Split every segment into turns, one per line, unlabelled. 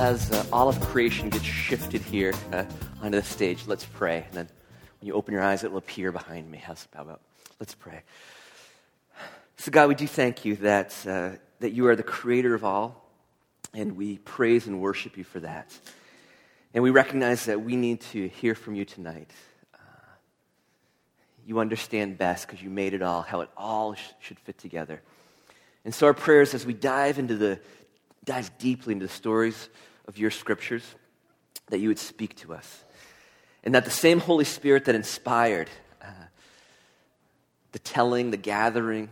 as uh, all of creation gets shifted here uh, onto the stage, let's pray. And then when you open your eyes, it will appear behind me. How's about? Let's pray. So, God, we do thank you that, uh, that you are the creator of all, and we praise and worship you for that. And we recognize that we need to hear from you tonight. Uh, you understand best because you made it all, how it all sh- should fit together. And so, our prayers as we dive into the dive deeply into the stories of your scriptures, that you would speak to us, and that the same Holy Spirit that inspired uh, the telling, the gathering,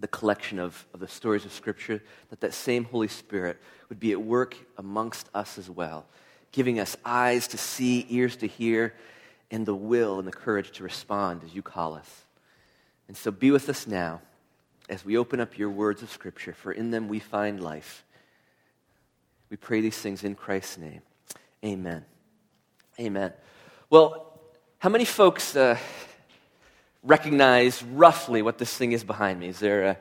the collection of, of the stories of Scripture, that that same Holy Spirit would be at work amongst us as well, giving us eyes to see, ears to hear, and the will and the courage to respond as you call us. And so be with us now as we open up your words of Scripture, for in them we find life. We pray these things in Christ's name. Amen. Amen. Well, how many folks. Uh, recognize roughly what this thing is behind me. Is there a,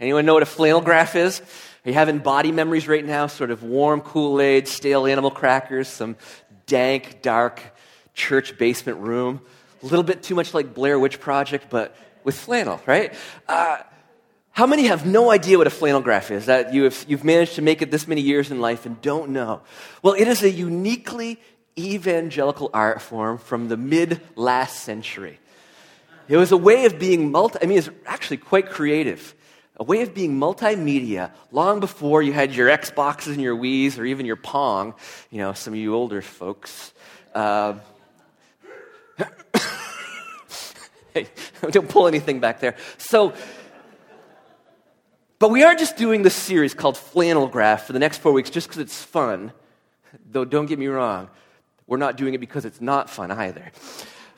anyone know what a flannel graph is? Are you having body memories right now? Sort of warm Kool Aid, stale animal crackers, some dank, dark church basement room. A little bit too much like Blair Witch Project, but with flannel, right? Uh, how many have no idea what a flannel graph is? That you have, you've managed to make it this many years in life and don't know? Well, it is a uniquely evangelical art form from the mid last century. It was a way of being multi, I mean, it's actually quite creative. A way of being multimedia long before you had your Xboxes and your Wii's or even your Pong, you know, some of you older folks. Uh, hey, don't pull anything back there. So, but we are just doing this series called Flannel Graph for the next four weeks just because it's fun. Though, don't get me wrong, we're not doing it because it's not fun either.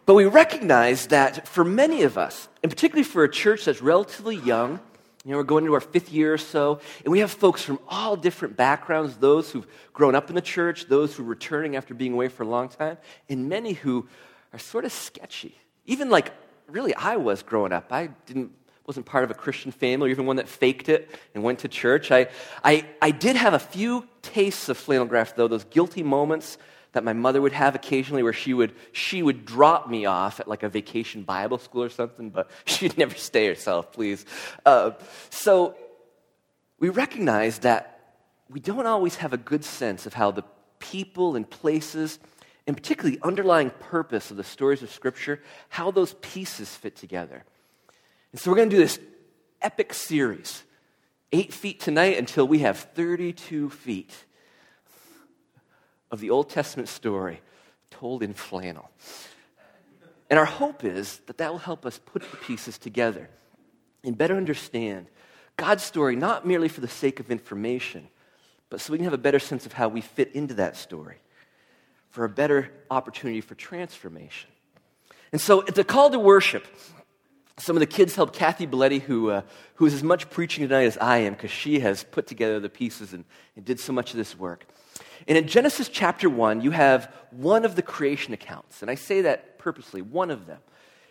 But we recognize that for many of us, and particularly for a church that's relatively young, you know, we're going into our fifth year or so, and we have folks from all different backgrounds those who've grown up in the church, those who are returning after being away for a long time, and many who are sort of sketchy. Even like, really, I was growing up. I didn't, wasn't part of a Christian family, or even one that faked it and went to church. I, I, I did have a few tastes of flannel graph, though, those guilty moments that my mother would have occasionally where she would, she would drop me off at like a vacation Bible school or something, but she'd never stay herself, please. Uh, so we recognize that we don't always have a good sense of how the people and places, and particularly the underlying purpose of the stories of Scripture, how those pieces fit together. And so we're going to do this epic series, eight feet tonight until we have 32 feet of the Old Testament story told in flannel. And our hope is that that will help us put the pieces together and better understand God's story, not merely for the sake of information, but so we can have a better sense of how we fit into that story for a better opportunity for transformation. And so it's a call to worship. Some of the kids helped Kathy Belletti, who, uh, who is as much preaching tonight as I am, because she has put together the pieces and, and did so much of this work. And in Genesis chapter 1, you have one of the creation accounts. And I say that purposely, one of them.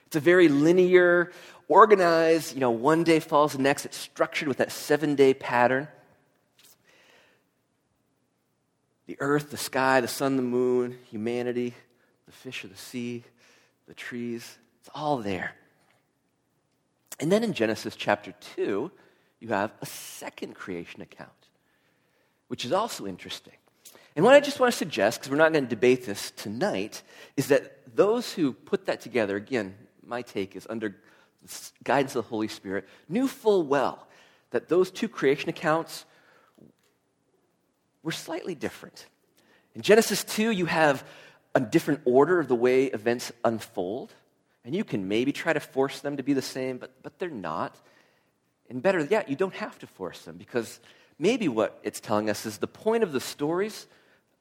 It's a very linear, organized, you know, one day follows the next. It's structured with that seven day pattern. The earth, the sky, the sun, the moon, humanity, the fish of the sea, the trees, it's all there. And then in Genesis chapter 2, you have a second creation account, which is also interesting. And what I just want to suggest, because we're not going to debate this tonight, is that those who put that together, again, my take is under the guidance of the Holy Spirit, knew full well that those two creation accounts were slightly different. In Genesis 2, you have a different order of the way events unfold, and you can maybe try to force them to be the same, but, but they're not. And better yet, you don't have to force them because maybe what it's telling us is the point of the stories,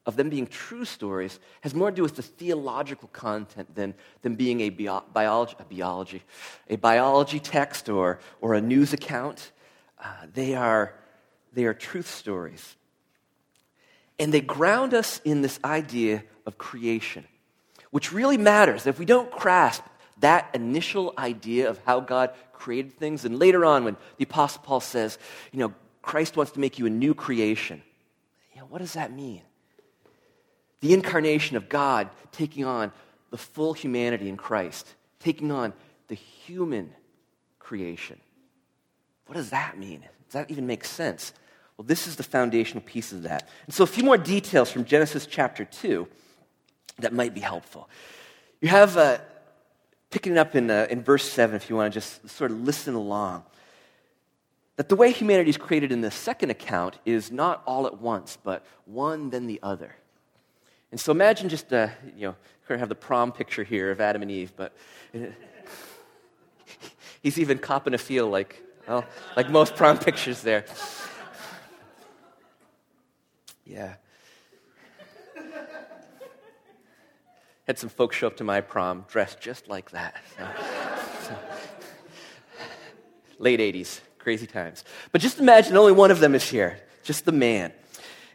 of them being true stories, has more to do with the theological content than, than being a, bio, biology, a biology, a biology text or, or a news account. Uh, they, are, they are truth stories. And they ground us in this idea of creation, which really matters. If we don't grasp that initial idea of how God created things, and later on when the Apostle Paul says, you know, Christ wants to make you a new creation, you know, what does that mean? The incarnation of God taking on the full humanity in Christ, taking on the human creation. What does that mean? Does that even make sense? Well, this is the foundational piece of that. And so, a few more details from Genesis chapter 2 that might be helpful. You have, uh, picking it up in, uh, in verse 7, if you want to just sort of listen along, that the way humanity is created in the second account is not all at once, but one then the other. And so imagine just, uh, you know, we have the prom picture here of Adam and Eve, but he's even copping a feel like, well, like most prom pictures there. Yeah. Had some folks show up to my prom dressed just like that. So, so. Late 80s, crazy times. But just imagine only one of them is here, just the man.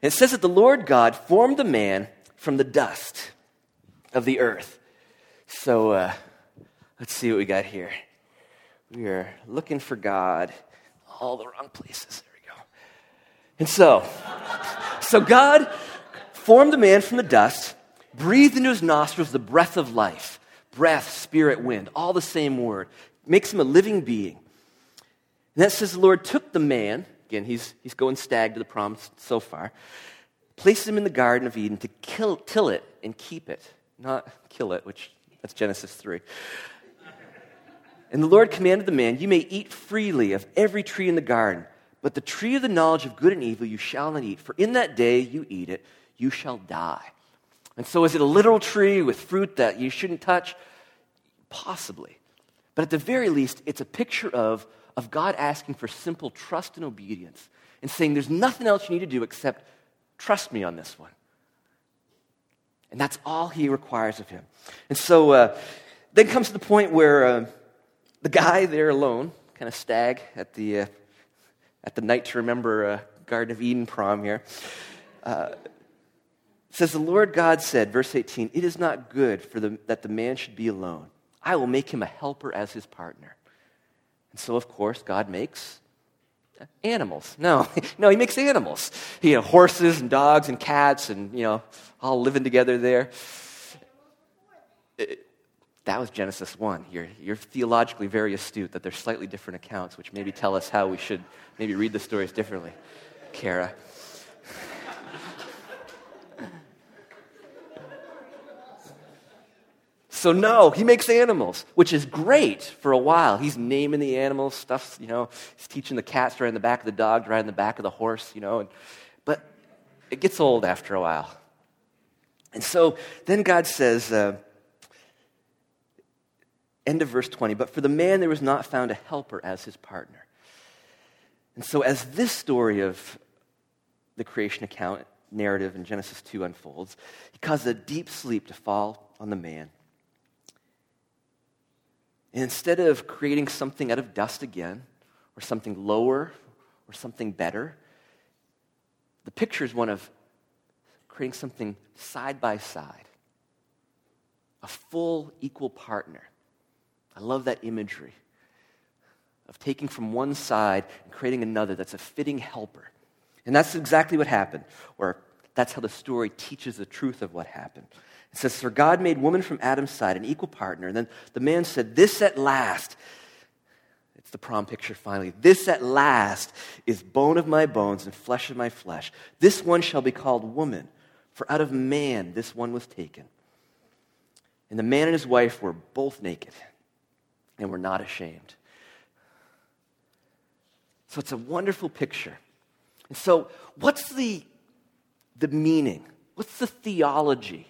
And it says that the Lord God formed the man from the dust of the earth. So uh, let's see what we got here. We are looking for God all the wrong places. There we go. And so, so God formed the man from the dust, breathed into his nostrils the breath of life breath, spirit, wind, all the same word. Makes him a living being. And that says the Lord took the man, again, he's, he's going stag to the promise so far, placed him in the Garden of Eden to kill, till it and keep it, not kill it, which that's Genesis 3. And the Lord commanded the man, You may eat freely of every tree in the garden, but the tree of the knowledge of good and evil you shall not eat, for in that day you eat it, you shall die. And so, is it a literal tree with fruit that you shouldn't touch? Possibly. But at the very least, it's a picture of, of God asking for simple trust and obedience and saying, There's nothing else you need to do except Trust me on this one. And that's all he requires of him. And so uh, then comes the point where uh, the guy there alone, kind of stag at the, uh, at the night to remember uh, Garden of Eden prom here, uh, says, The Lord God said, verse 18, It is not good for the, that the man should be alone. I will make him a helper as his partner. And so, of course, God makes animals. No, no, he makes animals. He horses and dogs and cats and you know all living together there. It, that was Genesis 1. You're, you're theologically very astute that there's slightly different accounts, which maybe tell us how we should maybe read the stories differently. Kara. So, no, he makes animals, which is great for a while. He's naming the animals, stuff, you know, he's teaching the cats to ride in the back of the dog, to ride in the back of the horse, you know. And, but it gets old after a while. And so then God says, uh, end of verse 20, but for the man there was not found a helper as his partner. And so, as this story of the creation account narrative in Genesis 2 unfolds, he causes a deep sleep to fall on the man. And instead of creating something out of dust again, or something lower, or something better, the picture is one of creating something side by side, a full, equal partner. I love that imagery of taking from one side and creating another that's a fitting helper. And that's exactly what happened, or that's how the story teaches the truth of what happened. It says, For God made woman from Adam's side, an equal partner. And then the man said, This at last, it's the prom picture finally, this at last is bone of my bones and flesh of my flesh. This one shall be called woman, for out of man this one was taken. And the man and his wife were both naked and were not ashamed. So it's a wonderful picture. And so, what's the, the meaning? What's the theology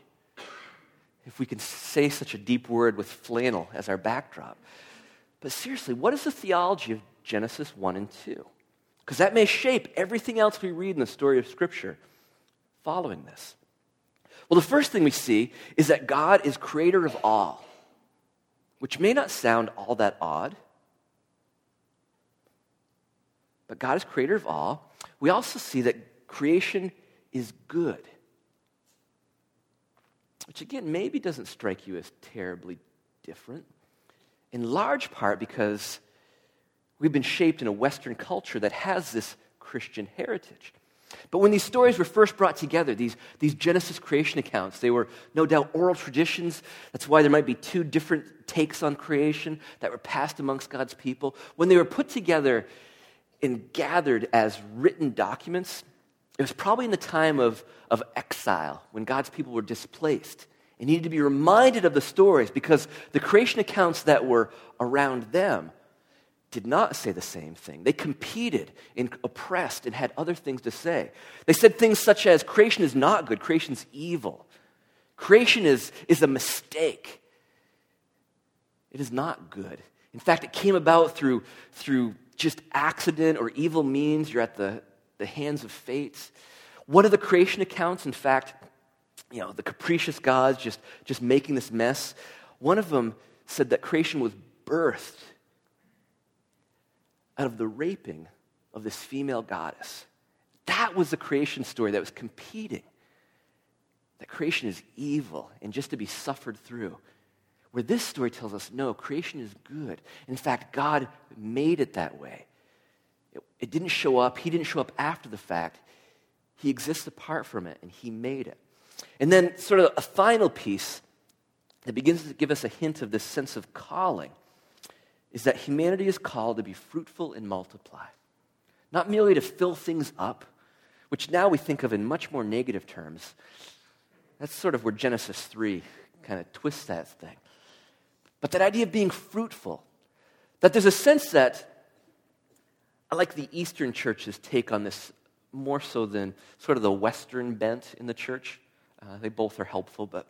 if we can say such a deep word with flannel as our backdrop. But seriously, what is the theology of Genesis 1 and 2. Because that may shape everything else we read in the story of Scripture following this. Well, the first thing we see is that God is creator of all, which may not sound all that odd, but God is creator of all. We also see that creation is good, which again maybe doesn't strike you as terribly different, in large part because we've been shaped in a Western culture that has this Christian heritage. But when these stories were first brought together, these, these Genesis creation accounts, they were no doubt oral traditions. That's why there might be two different takes on creation that were passed amongst God's people. When they were put together and gathered as written documents, it was probably in the time of, of exile when God's people were displaced and needed to be reminded of the stories because the creation accounts that were around them did not say the same thing. They competed and oppressed and had other things to say. They said things such as creation is not good, creation's evil. Creation is, is a mistake. It is not good. In fact, it came about through, through just accident or evil means. You're at the, the hands of fate. One of the creation accounts, in fact, you know, the capricious gods just, just making this mess. One of them said that creation was birthed out of the raping of this female goddess. That was the creation story that was competing. That creation is evil and just to be suffered through. Where this story tells us, no, creation is good. In fact, God made it that way. It, didn't show up, He didn't show up after the fact. He exists apart from it, and He made it. And then, sort of a final piece that begins to give us a hint of this sense of calling is that humanity is called to be fruitful and multiply, not merely to fill things up, which now we think of in much more negative terms. That's sort of where Genesis 3 kind of twists that thing. But that idea of being fruitful, that there's a sense that, I like the Eastern church's take on this more so than sort of the Western bent in the church. Uh, they both are helpful, but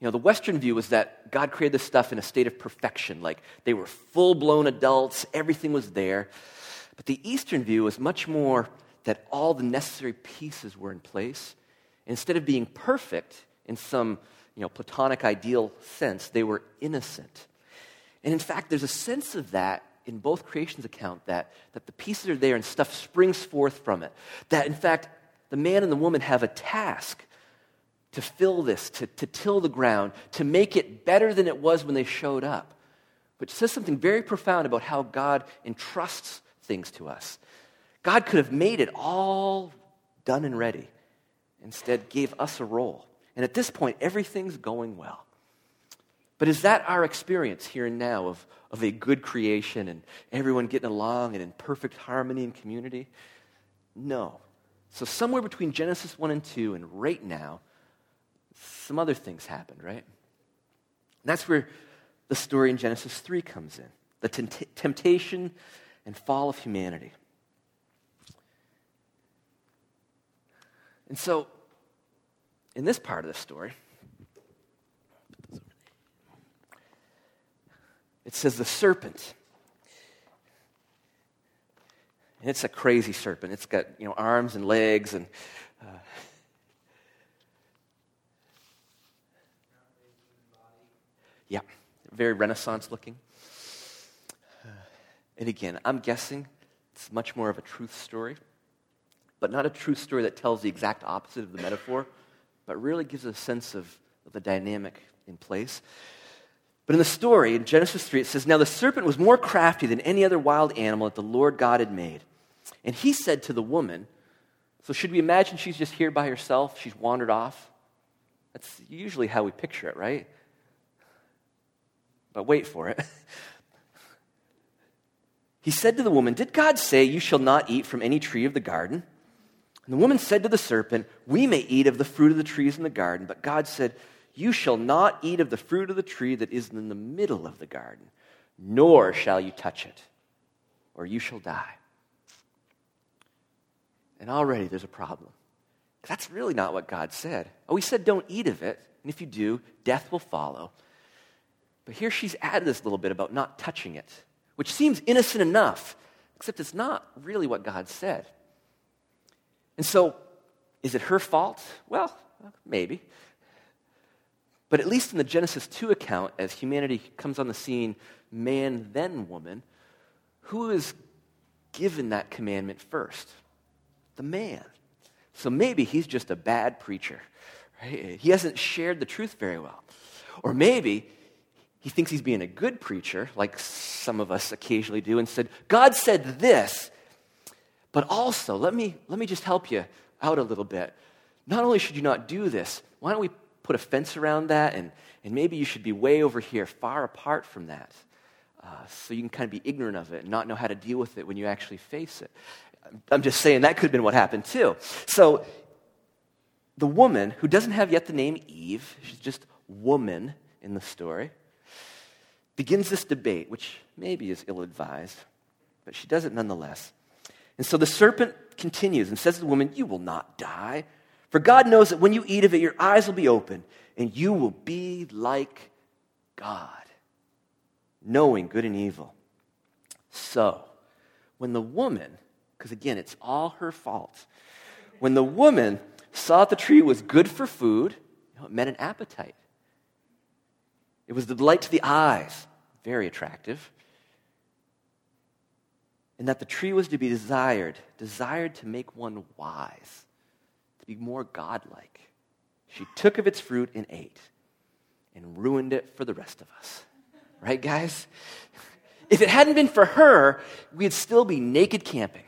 you know, the Western view was that God created this stuff in a state of perfection. Like they were full blown adults, everything was there. But the Eastern view was much more that all the necessary pieces were in place. Instead of being perfect in some you know, platonic ideal sense, they were innocent. And in fact, there's a sense of that in both creation's account that, that the pieces are there and stuff springs forth from it. That in fact, the man and the woman have a task to fill this, to, to till the ground, to make it better than it was when they showed up. Which says something very profound about how God entrusts things to us. God could have made it all done and ready, instead, gave us a role. And at this point, everything's going well. But is that our experience here and now of, of a good creation and everyone getting along and in perfect harmony and community? No. So, somewhere between Genesis 1 and 2 and right now, some other things happened, right? And that's where the story in Genesis 3 comes in the t- temptation and fall of humanity. And so, in this part of the story, it says the serpent. And it's a crazy serpent. It's got you know arms and legs and uh, Yeah, very Renaissance looking. And again, I'm guessing it's much more of a truth story, but not a truth story that tells the exact opposite of the metaphor, but really gives a sense of, of the dynamic in place. But in the story, in Genesis 3, it says, Now the serpent was more crafty than any other wild animal that the Lord God had made. And he said to the woman, So should we imagine she's just here by herself? She's wandered off? That's usually how we picture it, right? But wait for it. he said to the woman, Did God say, You shall not eat from any tree of the garden? And the woman said to the serpent, We may eat of the fruit of the trees in the garden, but God said, You shall not eat of the fruit of the tree that is in the middle of the garden, nor shall you touch it, or you shall die. And already there's a problem. That's really not what God said. Oh, He said, Don't eat of it, and if you do, death will follow. But here she's added this little bit about not touching it, which seems innocent enough. except it's not really what God said. And so, is it her fault? Well, maybe. But at least in the Genesis 2 account, as humanity comes on the scene, man, then woman, who is given that commandment first? The man. So maybe he's just a bad preacher. Right? He hasn't shared the truth very well. Or maybe he thinks he's being a good preacher, like some of us occasionally do, and said, God said this, but also, let me, let me just help you out a little bit. Not only should you not do this, why don't we put a fence around that, and, and maybe you should be way over here, far apart from that, uh, so you can kind of be ignorant of it and not know how to deal with it when you actually face it. I'm just saying that could have been what happened too. So, the woman who doesn't have yet the name Eve, she's just woman in the story, begins this debate, which maybe is ill advised, but she does it nonetheless. And so the serpent continues and says to the woman, You will not die. For God knows that when you eat of it, your eyes will be open, and you will be like God, knowing good and evil. So, when the woman, because again, it's all her fault, when the woman saw that the tree was good for food, you know, it meant an appetite. It was the delight to the eyes, very attractive. And that the tree was to be desired, desired to make one wise, to be more godlike. She took of its fruit and ate and ruined it for the rest of us. Right, guys? If it hadn't been for her, we'd still be naked camping.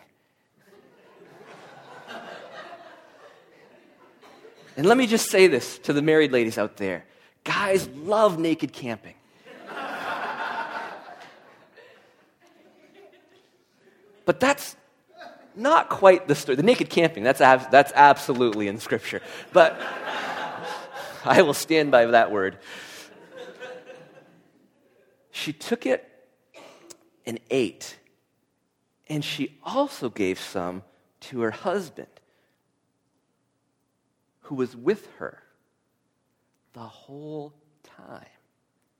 And let me just say this to the married ladies out there guys love naked camping. but that's not quite the story. The naked camping, that's, ab- that's absolutely in Scripture. But I will stand by that word. She took it and ate, and she also gave some to her husband who was with her the whole time.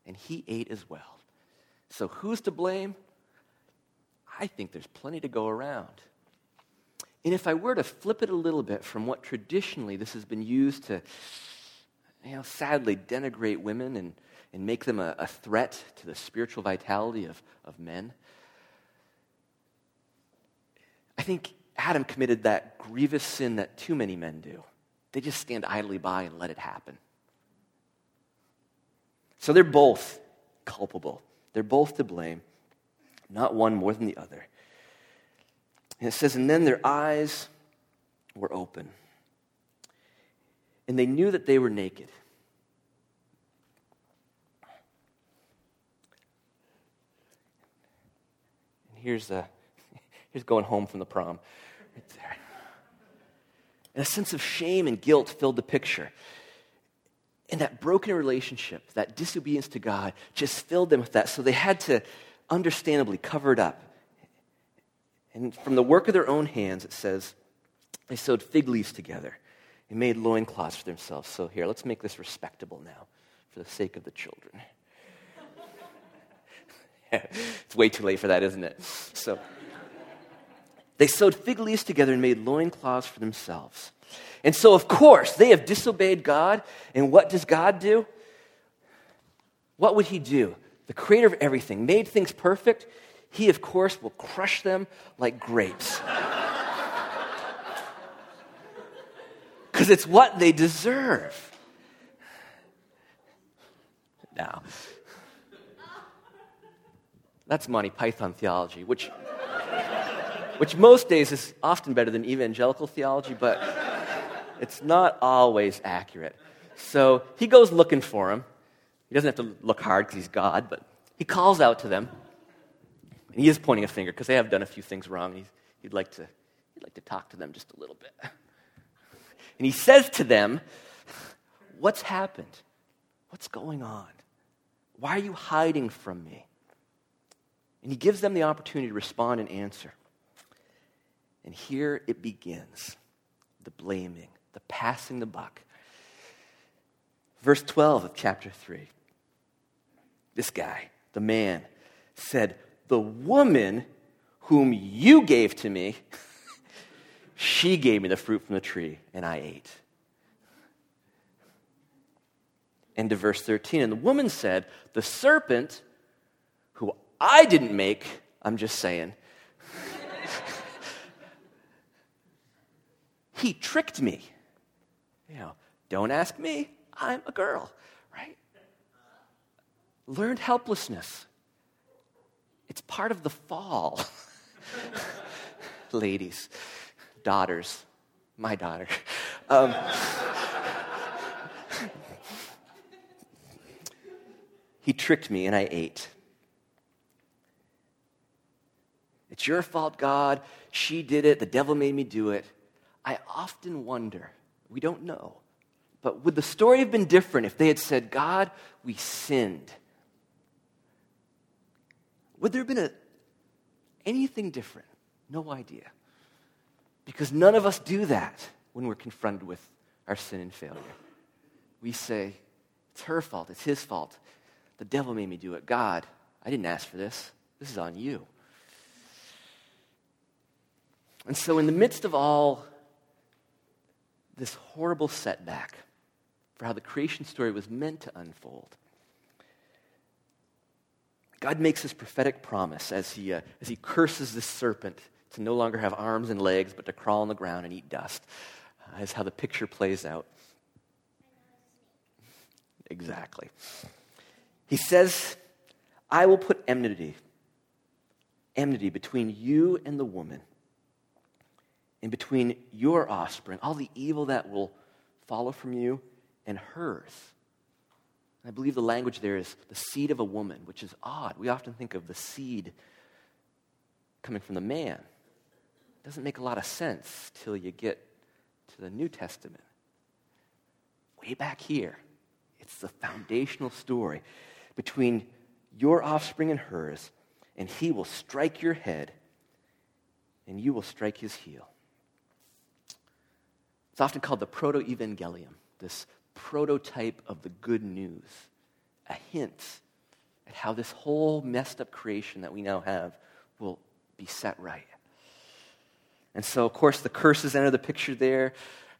And he ate as well. So who's to blame? I think there's plenty to go around. And if I were to flip it a little bit from what traditionally this has been used to, you know, sadly denigrate women and, and make them a, a threat to the spiritual vitality of, of men, I think Adam committed that grievous sin that too many men do. They just stand idly by and let it happen. So they're both culpable. They're both to blame, not one more than the other. And it says, and then their eyes were open, and they knew that they were naked. And here's, a, here's going home from the prom. Right there. And a sense of shame and guilt filled the picture. And that broken relationship, that disobedience to God, just filled them with that. So they had to understandably cover it up. And from the work of their own hands, it says, they sewed fig leaves together and made loincloths for themselves. So here, let's make this respectable now for the sake of the children. it's way too late for that, isn't it? So they sewed fig leaves together and made loincloths for themselves. And so, of course, they have disobeyed God. And what does God do? What would He do? The creator of everything, made things perfect. He, of course, will crush them like grapes. Because it's what they deserve. Now, that's Monty Python theology, which, which most days is often better than evangelical theology, but it's not always accurate. So he goes looking for him. He doesn't have to look hard because he's God, but he calls out to them. And he is pointing a finger because they have done a few things wrong. He's, he'd, like to, he'd like to talk to them just a little bit. And he says to them, What's happened? What's going on? Why are you hiding from me? And he gives them the opportunity to respond and answer. And here it begins the blaming the passing the buck. Verse 12 of chapter 3. This guy, the man, said, The woman whom you gave to me, she gave me the fruit from the tree, and I ate. Into verse 13. And the woman said, The serpent, who I didn't make, I'm just saying, he tricked me. You know, don't ask me, I'm a girl, right? Learned helplessness. It's part of the fall. Ladies, daughters, my daughter. Um, he tricked me and I ate. It's your fault, God. She did it. The devil made me do it. I often wonder, we don't know, but would the story have been different if they had said, God, we sinned? Would there have been a, anything different? No idea. Because none of us do that when we're confronted with our sin and failure. We say, it's her fault, it's his fault. The devil made me do it. God, I didn't ask for this. This is on you. And so, in the midst of all this horrible setback for how the creation story was meant to unfold, God makes this prophetic promise as he, uh, as he curses this serpent to no longer have arms and legs, but to crawl on the ground and eat dust, uh, is how the picture plays out. Exactly. He says, I will put enmity, enmity between you and the woman, and between your offspring, all the evil that will follow from you and hers. I believe the language there is the seed of a woman, which is odd. We often think of the seed coming from the man. It doesn't make a lot of sense till you get to the New Testament. Way back here, it's the foundational story between your offspring and hers, and he will strike your head, and you will strike his heel. It's often called the proto evangelium, this prototype of the good news, a hint at how this whole messed up creation that we now have will be set right. And so, of course, the curses enter the picture there.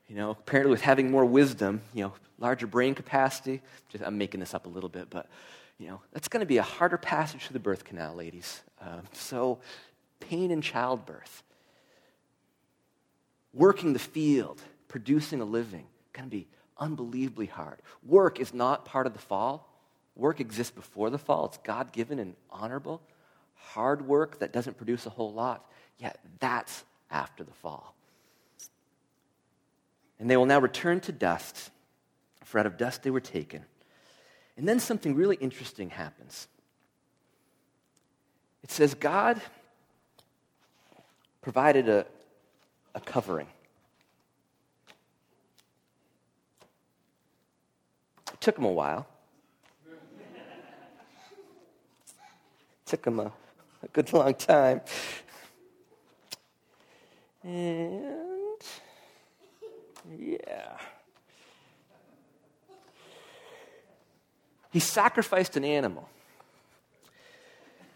You know, apparently with having more wisdom, you know, larger brain capacity. Just, I'm making this up a little bit, but you know, that's going to be a harder passage through the birth canal, ladies. Um, so, pain in childbirth, working the field, producing a living, going to be unbelievably hard. Work is not part of the fall. Work exists before the fall. It's God given and honorable. Hard work that doesn't produce a whole lot, yet that's after the fall. And they will now return to dust, for out of dust they were taken. And then something really interesting happens. It says, God provided a, a covering. It took him a while. Took him a, a good long time. And yeah. He sacrificed an animal.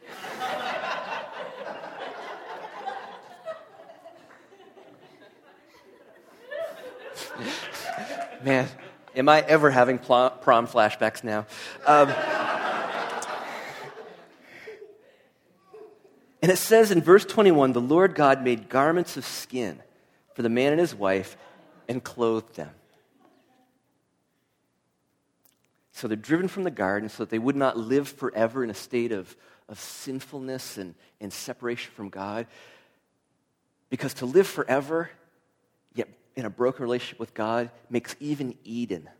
Man, am I ever having prom flashbacks now? Um, and it says in verse 21 the Lord God made garments of skin for the man and his wife and clothed them. So they're driven from the garden so that they would not live forever in a state of, of sinfulness and, and separation from God. Because to live forever, yet in a broken relationship with God, makes even Eden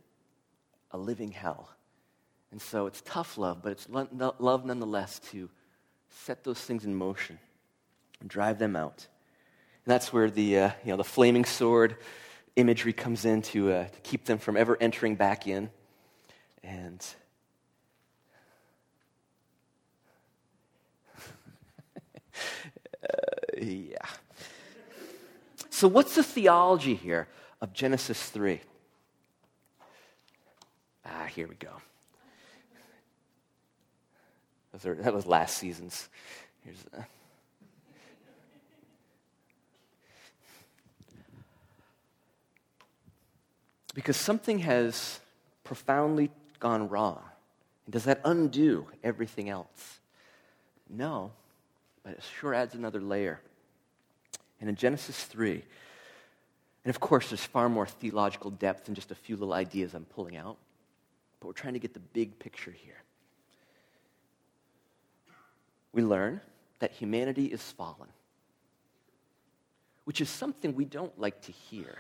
a living hell. And so it's tough love, but it's love nonetheless to set those things in motion and drive them out. And that's where the, uh, you know, the flaming sword imagery comes in to, uh, to keep them from ever entering back in. And uh, yeah. So, what's the theology here of Genesis 3? Ah, here we go. That was last season's. Here's a... Because something has profoundly gone wrong. And does that undo everything else? No, but it sure adds another layer. And in Genesis 3, and of course, there's far more theological depth than just a few little ideas I'm pulling out, but we're trying to get the big picture here. We learn that humanity is fallen, which is something we don't like to hear,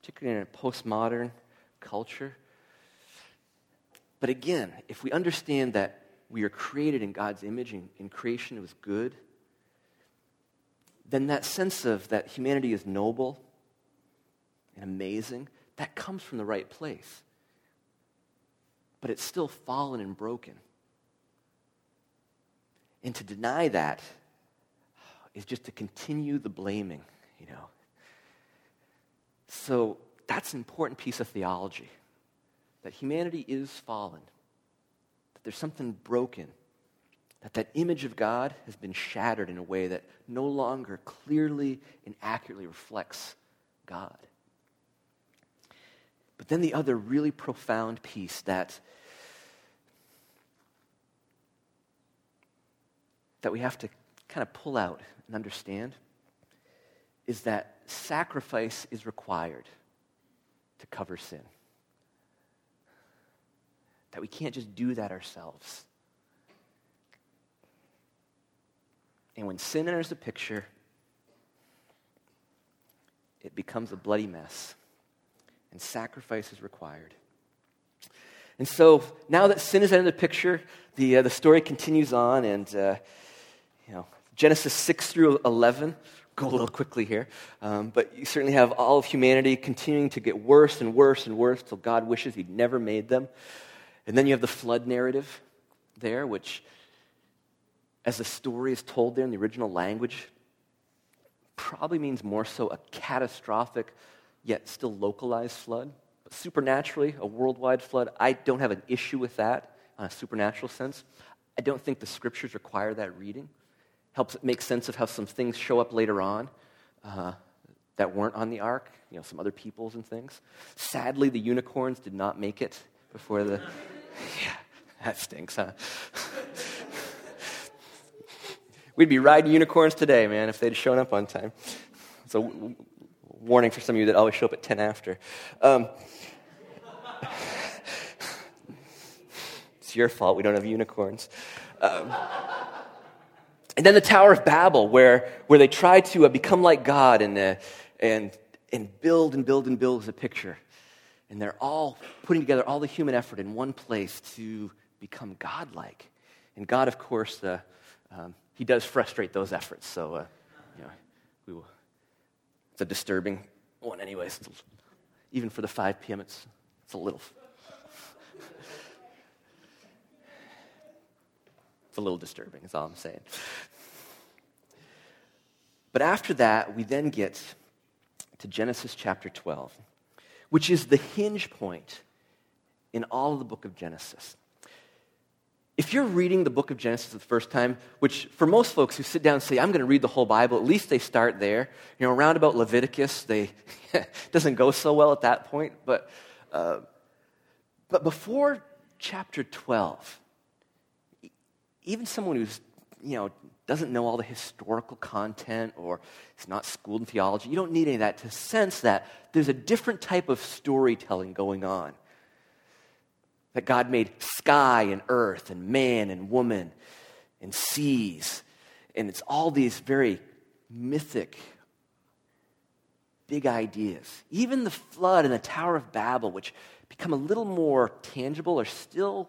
particularly in a postmodern culture. But again, if we understand that we are created in God's image and in creation it was good, then that sense of that humanity is noble and amazing, that comes from the right place. But it's still fallen and broken. And to deny that is just to continue the blaming, you know. So that's an important piece of theology that humanity is fallen, that there's something broken, that that image of God has been shattered in a way that no longer clearly and accurately reflects God. But then the other really profound piece that that we have to kind of pull out and understand is that sacrifice is required to cover sin. That we can't just do that ourselves. And when sin enters the picture, it becomes a bloody mess, and sacrifice is required. And so now that sin is entered the picture, the, uh, the story continues on, and uh, you know, Genesis 6 through 11 go a little quickly here. Um, but you certainly have all of humanity continuing to get worse and worse and worse till God wishes He'd never made them. And then you have the flood narrative there, which, as the story is told there in the original language, probably means more so a catastrophic yet still localized flood. But supernaturally, a worldwide flood, I don't have an issue with that on a supernatural sense. I don't think the scriptures require that reading helps make sense of how some things show up later on uh, that weren't on the ark, you know, some other peoples and things. Sadly, the unicorns did not make it before the. yeah, that stinks, huh? We'd be riding unicorns today, man, if they'd shown up on time. So, w- warning for some of you that always show up at 10 after. Um, it's your fault we don't have unicorns. Um, and then the Tower of Babel, where, where they try to uh, become like God and, uh, and, and build and build and build as a picture. And they're all putting together all the human effort in one place to become godlike. And God, of course, uh, um, He does frustrate those efforts. So, uh, you know, we will, it's a disturbing one, anyways. Even for the 5 p.m., it's, it's a little. It's a little disturbing, is all I'm saying. But after that, we then get to Genesis chapter 12, which is the hinge point in all of the book of Genesis. If you're reading the book of Genesis the first time, which for most folks who sit down and say, I'm going to read the whole Bible, at least they start there. You know, around about Leviticus, they doesn't go so well at that point. But, uh, but before chapter 12, even someone who's, you know, doesn't know all the historical content or is not schooled in theology, you don't need any of that to sense that there's a different type of storytelling going on. That God made sky and earth and man and woman and seas. And it's all these very mythic, big ideas. Even the flood and the Tower of Babel, which become a little more tangible, are still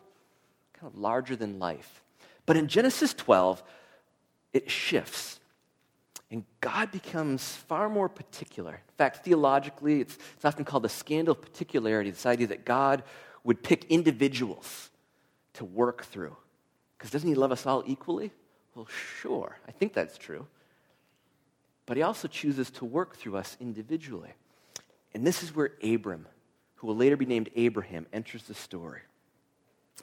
kind of larger than life. But in Genesis 12, it shifts. And God becomes far more particular. In fact, theologically, it's, it's often called the scandal of particularity this idea that God would pick individuals to work through. Because doesn't He love us all equally? Well, sure, I think that's true. But He also chooses to work through us individually. And this is where Abram, who will later be named Abraham, enters the story.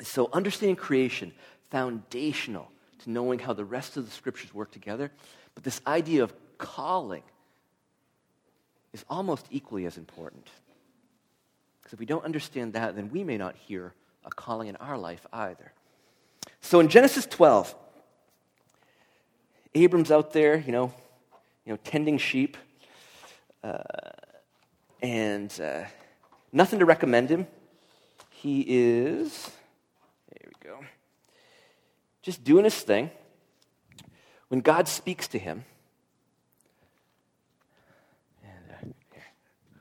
So, understanding creation, foundational to knowing how the rest of the scriptures work together. But this idea of calling is almost equally as important. Because if we don't understand that, then we may not hear a calling in our life either. So in Genesis 12, Abram's out there, you know, you know, tending sheep, uh, and uh, nothing to recommend him. He is, there we go, just doing his thing. When God speaks to him, and uh, here,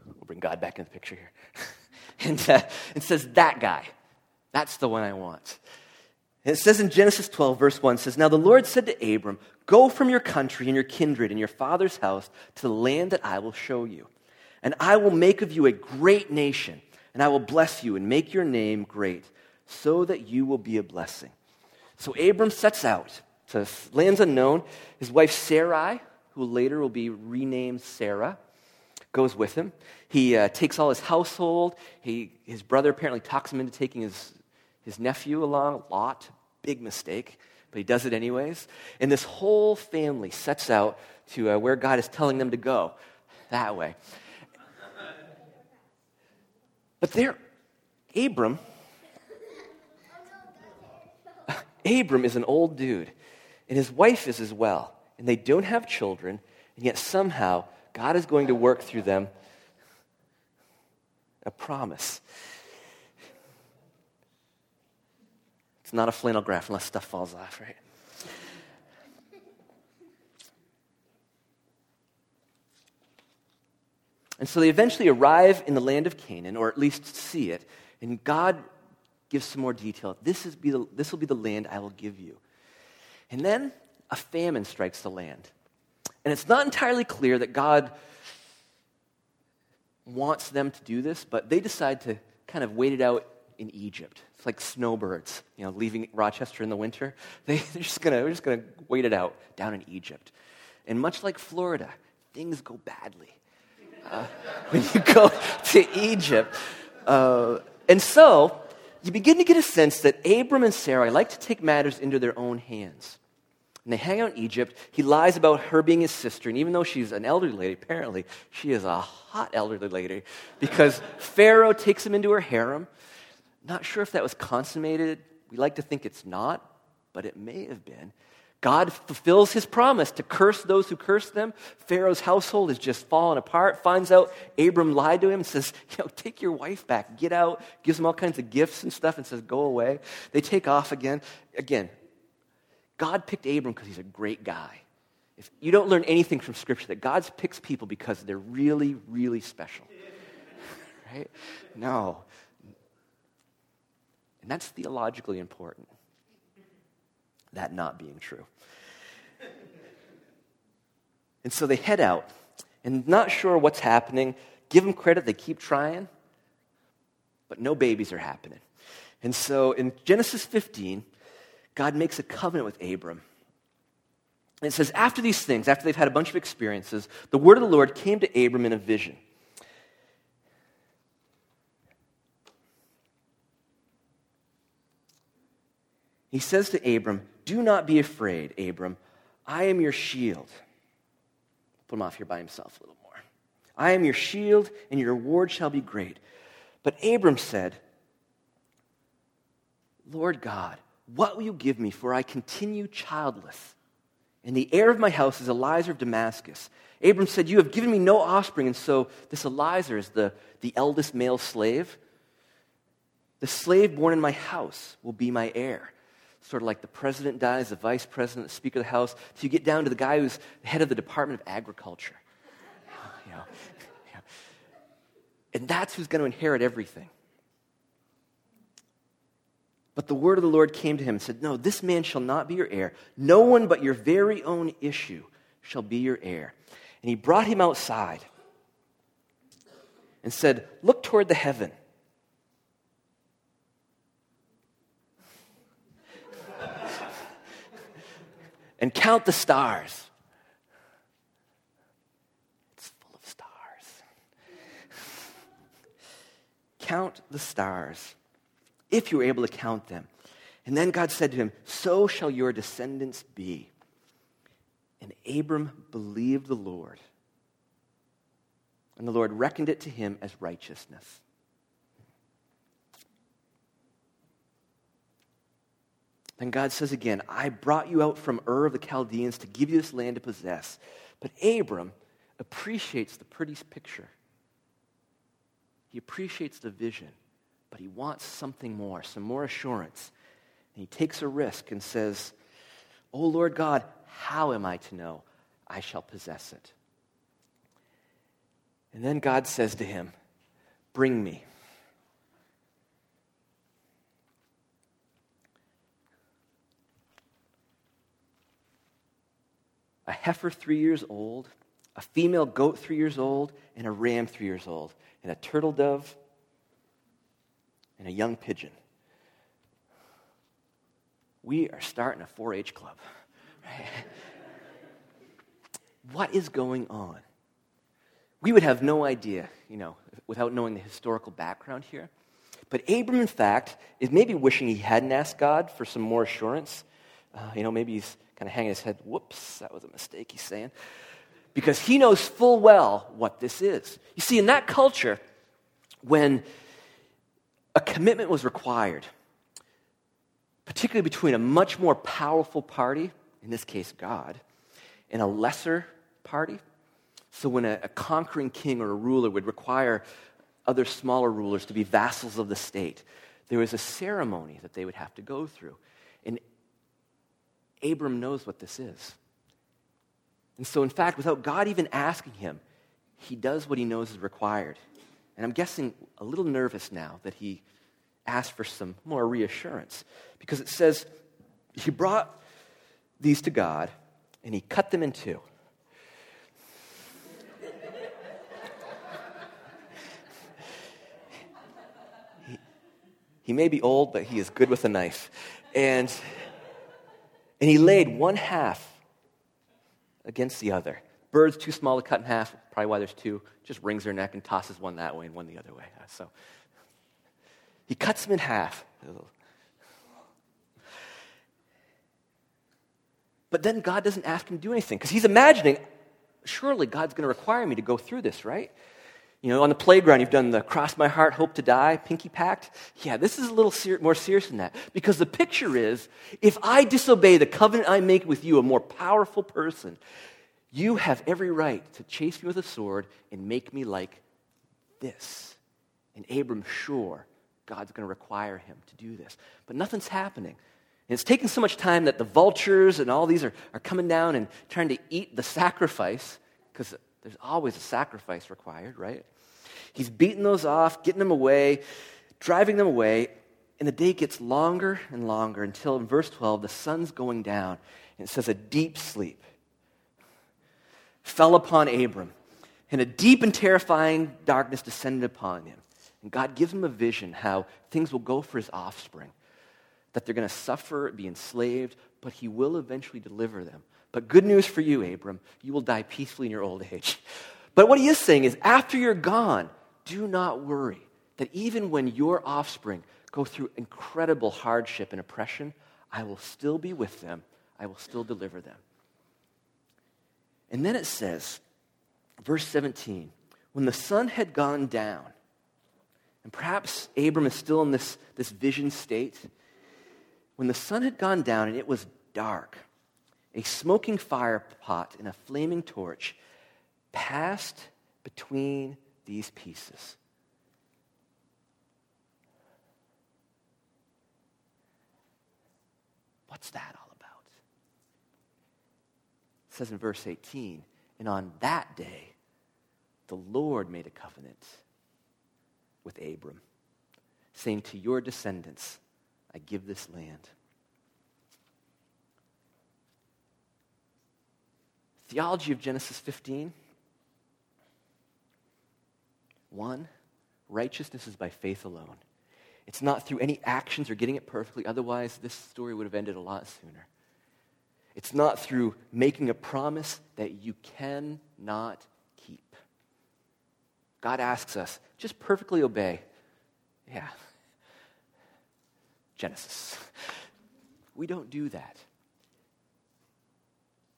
we'll bring God back in the picture here, and, uh, and says, That guy, that's the one I want. And it says in Genesis 12, verse 1, says, Now the Lord said to Abram, Go from your country and your kindred and your father's house to the land that I will show you. And I will make of you a great nation, and I will bless you and make your name great, so that you will be a blessing. So Abram sets out to lands unknown. His wife Sarai, who later will be renamed Sarah, goes with him. He uh, takes all his household. He, his brother apparently talks him into taking his, his nephew along, Lot. Big mistake, but he does it anyways. And this whole family sets out to uh, where God is telling them to go, that way. But there, Abram, Abram is an old dude, and his wife is as well, and they don't have children, and yet somehow God is going to work through them a promise. It's not a flannel graph unless stuff falls off, right? And so they eventually arrive in the land of Canaan, or at least see it, and God gives some more detail. This, is be the, this will be the land I will give you. And then a famine strikes the land. And it's not entirely clear that God wants them to do this, but they decide to kind of wait it out in Egypt. It's like snowbirds, you know, leaving Rochester in the winter. They, are just gonna, they're just gonna wait it out down in Egypt. And much like Florida, things go badly uh, when you go to Egypt. Uh, and so, you begin to get a sense that Abram and Sarai like to take matters into their own hands. And they hang out in Egypt. He lies about her being his sister. And even though she's an elderly lady, apparently she is a hot elderly lady because Pharaoh takes him into her harem. Not sure if that was consummated. We like to think it's not, but it may have been. God fulfills his promise to curse those who curse them. Pharaoh's household is just falling apart. Finds out Abram lied to him and says, You know, take your wife back, get out, gives him all kinds of gifts and stuff and says, Go away. They take off again. Again, God picked Abram because he's a great guy. If you don't learn anything from Scripture, that God picks people because they're really, really special. right? No. And that's theologically important that not being true. And so they head out, and not sure what's happening. Give them credit, they keep trying, but no babies are happening. And so in Genesis 15, God makes a covenant with Abram. And it says, after these things, after they've had a bunch of experiences, the word of the Lord came to Abram in a vision. He says to Abram, do not be afraid, Abram. I am your shield. Put him off here by himself a little more. I am your shield, and your reward shall be great. But Abram said, Lord God, what will you give me, for I continue childless? And the heir of my house is Eliezer of Damascus. Abram said, You have given me no offspring, and so this Eliezer is the, the eldest male slave. The slave born in my house will be my heir sort of like the president dies, the vice president, the speaker of the house, so you get down to the guy who's the head of the Department of Agriculture. You know, And that's who's going to inherit everything. But the word of the Lord came to him and said, No, this man shall not be your heir. No one but your very own issue shall be your heir. And he brought him outside and said, Look toward the heaven and count the stars. It's full of stars. count the stars, if you were able to count them. And then God said to him, So shall your descendants be. And Abram believed the Lord, and the Lord reckoned it to him as righteousness. Then God says again, I brought you out from Ur of the Chaldeans to give you this land to possess. But Abram appreciates the pretty picture. He appreciates the vision but he wants something more, some more assurance. And he takes a risk and says, Oh Lord God, how am I to know I shall possess it? And then God says to him, Bring me. A heifer three years old, a female goat three years old, and a ram three years old, and a turtle dove, and a young pigeon. We are starting a 4 H club. what is going on? We would have no idea, you know, without knowing the historical background here. But Abram, in fact, is maybe wishing he hadn't asked God for some more assurance. Uh, you know, maybe he's kind of hanging his head, whoops, that was a mistake he's saying. Because he knows full well what this is. You see, in that culture, when a commitment was required, particularly between a much more powerful party, in this case God, and a lesser party. So when a, a, conquering king or a ruler would require other smaller rulers to be vassals of the state, there was a ceremony that they would have to go through. And Abram knows what this is. And so, in fact, without God even asking him, he does what he knows is required. And I'm guessing a little nervous now that he asked for some more reassurance because it says he brought these to God and he cut them in two. he, he may be old, but he is good with a knife. And, and he laid one half against the other. Bird's too small to cut in half, probably why there's two. Just wrings their neck and tosses one that way and one the other way. So he cuts them in half. But then God doesn't ask him to do anything because he's imagining, surely God's going to require me to go through this, right? You know, on the playground, you've done the cross my heart, hope to die, pinky pact. Yeah, this is a little ser- more serious than that because the picture is if I disobey the covenant I make with you, a more powerful person, you have every right to chase me with a sword and make me like this. And Abram, sure, God's going to require him to do this. But nothing's happening. And it's taken so much time that the vultures and all these are, are coming down and trying to eat the sacrifice, because there's always a sacrifice required, right? He's beating those off, getting them away, driving them away, and the day gets longer and longer until in verse 12, the sun's going down, and it says, A deep sleep fell upon Abram, and a deep and terrifying darkness descended upon him. And God gives him a vision how things will go for his offspring, that they're going to suffer, be enslaved, but he will eventually deliver them. But good news for you, Abram, you will die peacefully in your old age. But what he is saying is, after you're gone, do not worry that even when your offspring go through incredible hardship and oppression, I will still be with them. I will still deliver them. And then it says, verse 17, when the sun had gone down, and perhaps Abram is still in this, this vision state. When the sun had gone down and it was dark, a smoking fire pot and a flaming torch passed between these pieces. What's that all says in verse 18, and on that day, the Lord made a covenant with Abram, saying, To your descendants, I give this land. Theology of Genesis 15. One, righteousness is by faith alone. It's not through any actions or getting it perfectly, otherwise, this story would have ended a lot sooner. It's not through making a promise that you cannot keep. God asks us, just perfectly obey. Yeah. Genesis. We don't do that.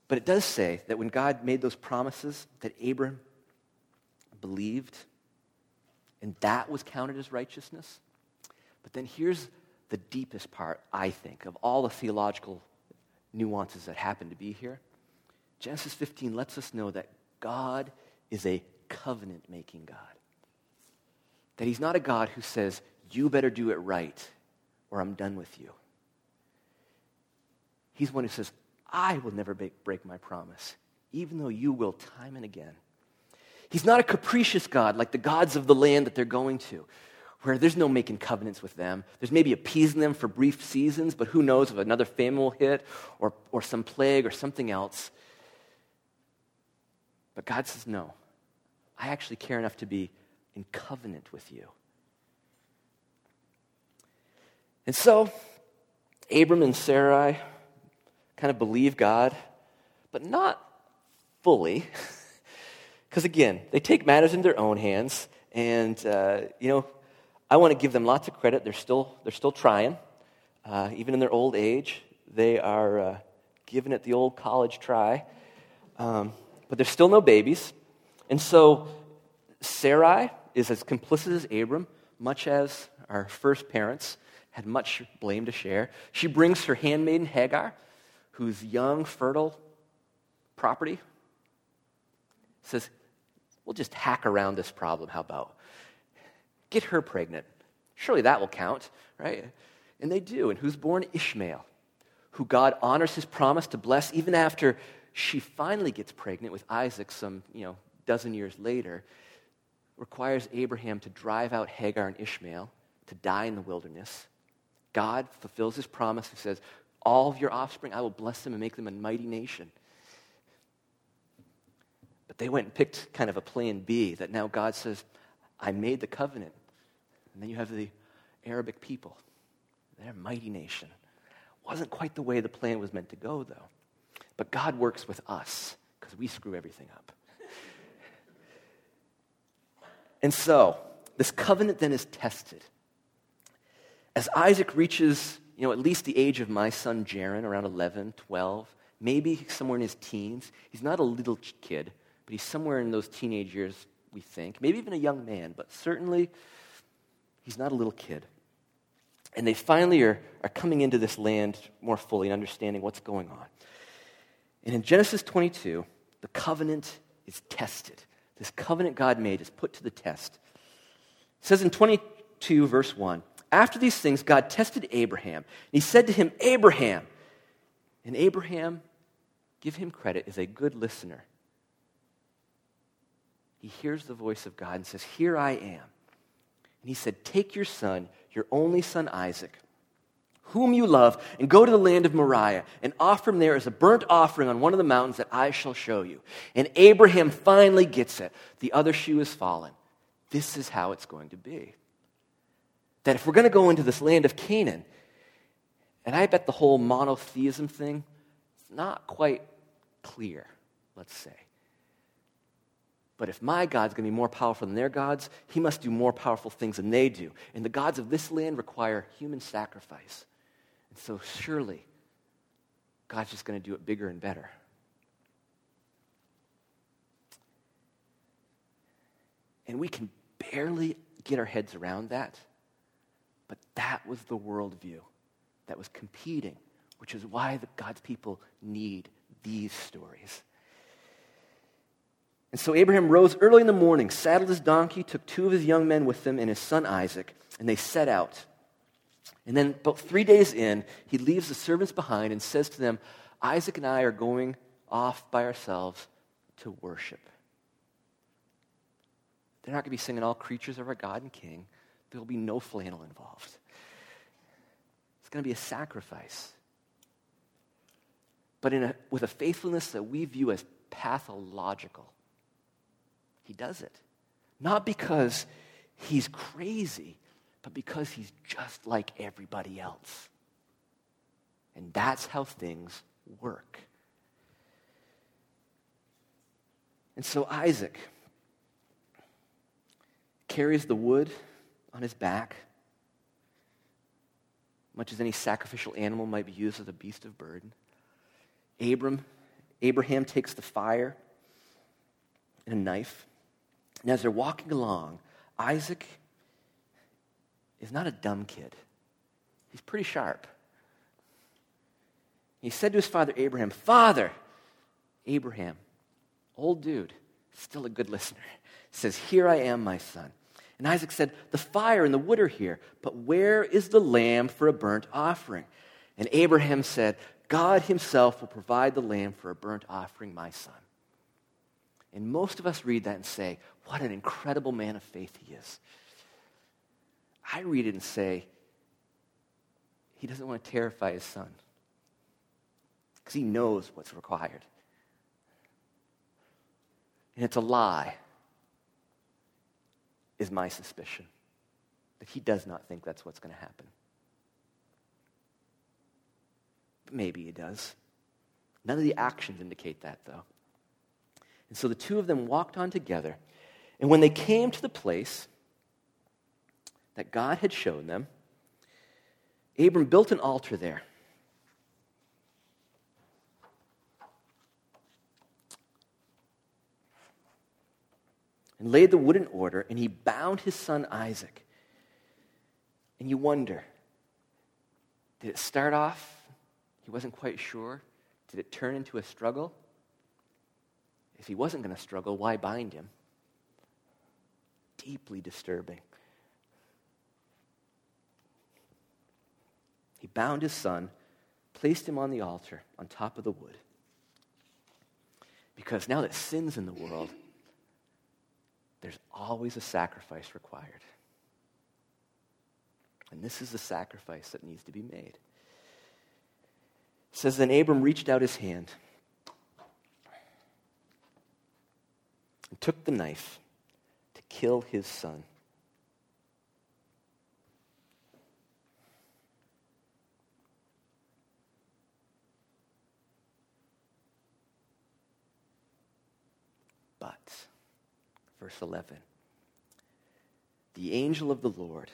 But it does say that when God made those promises, that Abram believed, and that was counted as righteousness. But then here's the deepest part, I think, of all the theological nuances that happen to be here. Genesis 15 lets us know that God is a covenant making God. That He's not a God who says, you better do it right or I'm done with you. He's one who says, I will never break my promise, even though you will time and again. He's not a capricious God like the gods of the land that they're going to, where there's no making covenants with them. There's maybe appeasing them for brief seasons, but who knows if another famine will hit or, or some plague or something else. But God says, No, I actually care enough to be in covenant with you. And so, Abram and Sarai kind of believe God, but not fully. Because again, they take matters in their own hands. And, uh, you know, I want to give them lots of credit. They're still, they're still trying. Uh, even in their old age, they are uh, giving it the old college try. Um, but there's still no babies. And so Sarai is as complicit as Abram, much as our first parents had much blame to share. She brings her handmaiden Hagar, whose young, fertile property, says, We'll just hack around this problem. How about? Get her pregnant. Surely that will count, right? And they do. And who's born? Ishmael, who God honors his promise to bless even after she finally gets pregnant with Isaac some, you know, dozen years later, requires Abraham to drive out Hagar and Ishmael to die in the wilderness. God fulfills his promise. He says, All of your offspring, I will bless them and make them a mighty nation. But they went and picked kind of a plan B that now God says, I made the covenant. And then you have the Arabic people. They're a mighty nation. Wasn't quite the way the plan was meant to go, though. But God works with us because we screw everything up. and so, this covenant then is tested. As Isaac reaches, you know, at least the age of my son Jaron, around 11, 12, maybe somewhere in his teens, he's not a little kid, but he's somewhere in those teenage years, we think. Maybe even a young man, but certainly he's not a little kid. And they finally are, are coming into this land more fully and understanding what's going on. And in Genesis 22, the covenant is tested. This covenant God made is put to the test. It says in 22, verse 1 after these things, God tested Abraham. And he said to him, Abraham. And Abraham, give him credit, is a good listener. He hears the voice of God and says, Here I am. And he said, Take your son, your only son Isaac, whom you love, and go to the land of Moriah and offer him there as a burnt offering on one of the mountains that I shall show you. And Abraham finally gets it. The other shoe has fallen. This is how it's going to be that if we're going to go into this land of Canaan, and I bet the whole monotheism thing is not quite clear, let's say. But if my God's going to be more powerful than their gods, he must do more powerful things than they do. And the gods of this land require human sacrifice. And so surely God's just going to do it bigger and better. And we can barely get our heads around that. But that was the worldview that was competing, which is why the, God's people need these stories. And so Abraham rose early in the morning, saddled his donkey, took two of his young men with him and his son Isaac, and they set out. And then, about three days in, he leaves the servants behind and says to them, Isaac and I are going off by ourselves to worship. They're not going to be singing all creatures of our God and King. There'll be no flannel involved. It's going to be a sacrifice. But in a, with a faithfulness that we view as pathological. He does it. Not because he's crazy, but because he's just like everybody else. And that's how things work. And so Isaac carries the wood on his back, much as any sacrificial animal might be used as a beast of burden. Abram, Abraham takes the fire and a knife. And as they're walking along, Isaac is not a dumb kid. He's pretty sharp. He said to his father Abraham, Father, Abraham, old dude, still a good listener, says, Here I am, my son. And Isaac said, The fire and the wood are here, but where is the lamb for a burnt offering? And Abraham said, God himself will provide the lamb for a burnt offering, my son. And most of us read that and say, What an incredible man of faith he is. I read it and say, He doesn't want to terrify his son because he knows what's required. And it's a lie, is my suspicion, that he does not think that's what's going to happen. But maybe he does. None of the actions indicate that, though. And so the two of them walked on together. And when they came to the place that God had shown them, Abram built an altar there. And laid the wood in order, and he bound his son Isaac. And you wonder did it start off? He wasn't quite sure. Did it turn into a struggle? If he wasn't going to struggle, why bind him? Deeply disturbing. He bound his son, placed him on the altar on top of the wood. Because now that sin's in the world, there's always a sacrifice required. And this is the sacrifice that needs to be made. It says, Then Abram reached out his hand and took the knife to kill his son. But, verse 11, the angel of the Lord,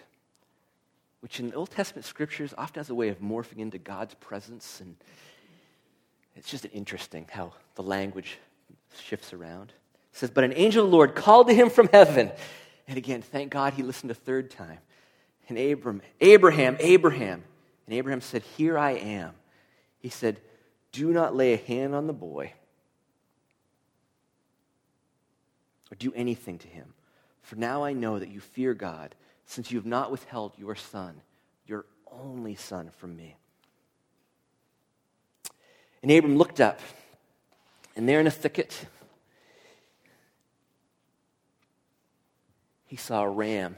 which in the Old Testament scriptures often has a way of morphing into God's presence, and it's just interesting how the language shifts around. It says, But an angel of the Lord called to him from heaven. And again, thank God he listened a third time. And Abram, Abraham, Abraham. And Abraham said, Here I am. He said, Do not lay a hand on the boy or do anything to him. For now I know that you fear God, since you have not withheld your son, your only son, from me. And Abram looked up, and there in a thicket, he saw a ram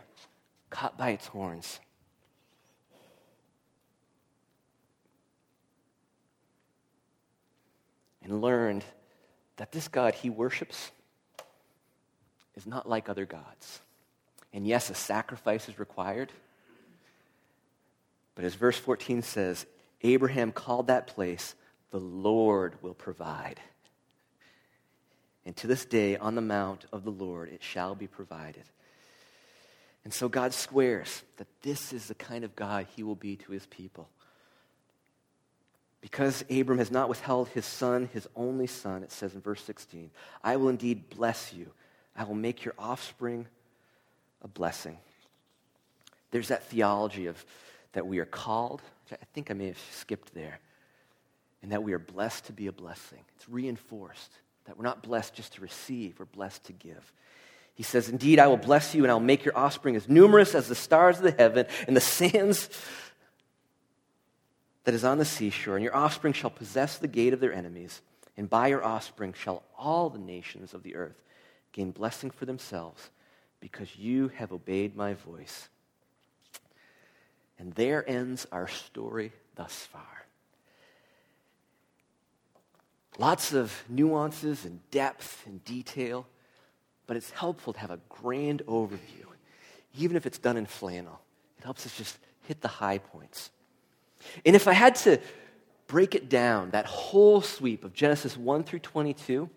caught by its horns. And learned that this God he worships is not like other gods. And yes, a sacrifice is required. But as verse 14 says, Abraham called that place, the Lord will provide. And to this day, on the mount of the Lord, it shall be provided. And so God swears that this is the kind of God he will be to his people. Because Abram has not withheld his son, his only son, it says in verse 16, I will indeed bless you I will make your offspring a blessing. There's that theology of that we are called. I think I may have skipped there. And that we are blessed to be a blessing. It's reinforced that we're not blessed just to receive, we're blessed to give. He says, Indeed, I will bless you, and I'll make your offspring as numerous as the stars of the heaven and the sands that is on the seashore. And your offspring shall possess the gate of their enemies, and by your offspring shall all the nations of the earth gain blessing for themselves because you have obeyed my voice. And there ends our story thus far. Lots of nuances and depth and detail, but it's helpful to have a grand overview, even if it's done in flannel. It helps us just hit the high points. And if I had to break it down, that whole sweep of Genesis 1 through 22,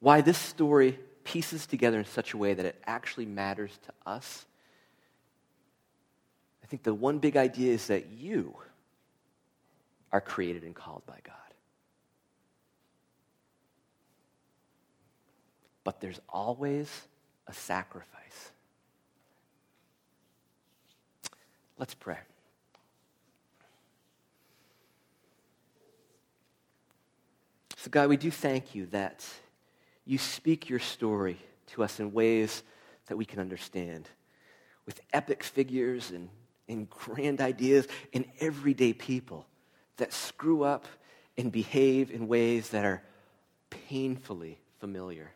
why this story pieces together in such a way that it actually matters to us. I think the one big idea is that you are created and called by God. But there's always a sacrifice. Let's pray. So, God, we do thank you that you speak your story to us in ways that we can understand, with epic figures and, and grand ideas and everyday people that screw up and behave in ways that are painfully familiar.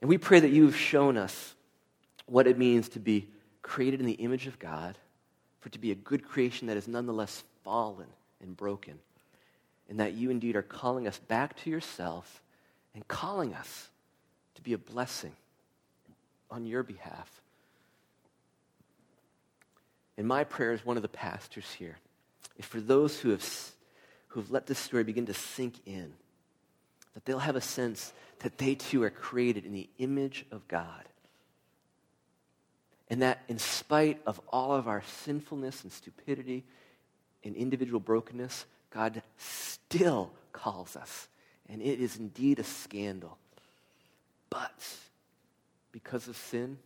And we pray that you've shown us what it means to be created in the image of God, for to be a good creation that is nonetheless fallen and broken, and that you indeed are calling us back to yourself and calling us to be a blessing on your behalf. And my prayer as one of the pastors here is for those who have, who have let this story begin to sink in, that they'll have a sense that they too are created in the image of God. And that in spite of all of our sinfulness and stupidity and individual brokenness, God still calls us. And it is indeed a scandal. But because of sin,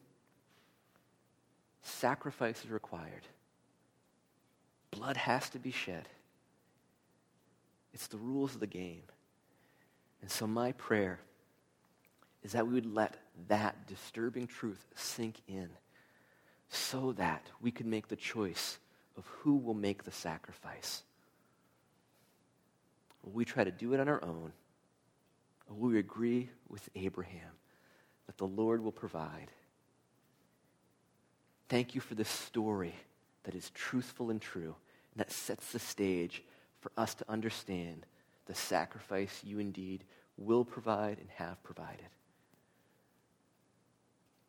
sacrifice is required. Blood has to be shed. It's the rules of the game. And so, my prayer is that we would let that disturbing truth sink in so that we could make the choice of who will make the sacrifice. Will we try to do it on our own? Or will we agree with Abraham that the Lord will provide? Thank you for this story that is truthful and true, and that sets the stage for us to understand the sacrifice you indeed will provide and have provided.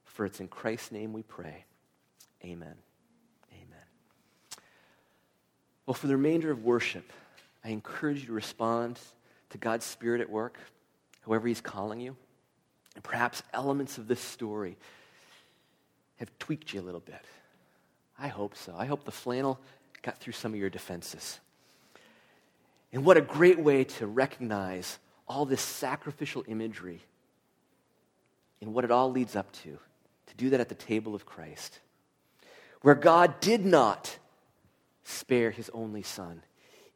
For it's in Christ's name we pray. Amen. Amen. Well, for the remainder of worship, I encourage you to respond to God's Spirit at work, however He's calling you. And perhaps elements of this story have tweaked you a little bit. I hope so. I hope the flannel got through some of your defenses. And what a great way to recognize all this sacrificial imagery and what it all leads up to, to do that at the table of Christ, where God did not spare his only son,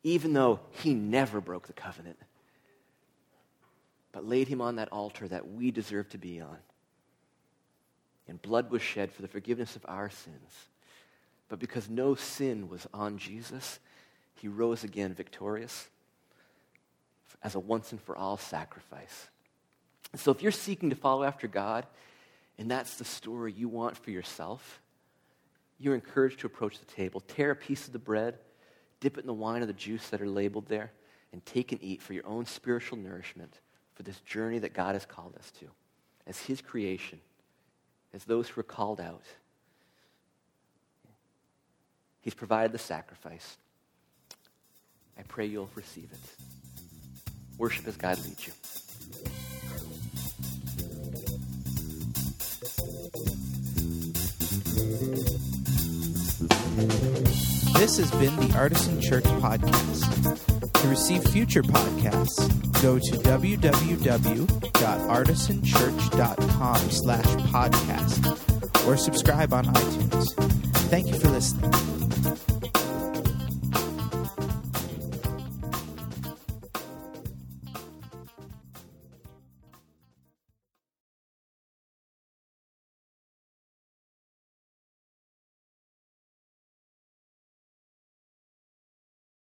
even though he never broke the covenant, but laid him on that altar that we deserve to be on. And blood was shed for the forgiveness of our sins. But because no sin was on Jesus, he rose again victorious as a once and for all sacrifice. So if you're seeking to follow after God, and that's the story you want for yourself, you're encouraged to approach the table, tear a piece of the bread, dip it in the wine or the juice that are labeled there, and take and eat for your own spiritual nourishment for this journey that God has called us to as His creation, as those who are called out. He's provided the sacrifice. I pray you'll receive it. Worship as God leads you.
This has been the Artisan Church Podcast. To receive future podcasts, go to www.artisanchurch.com slash podcast or subscribe on iTunes. Thank you for listening.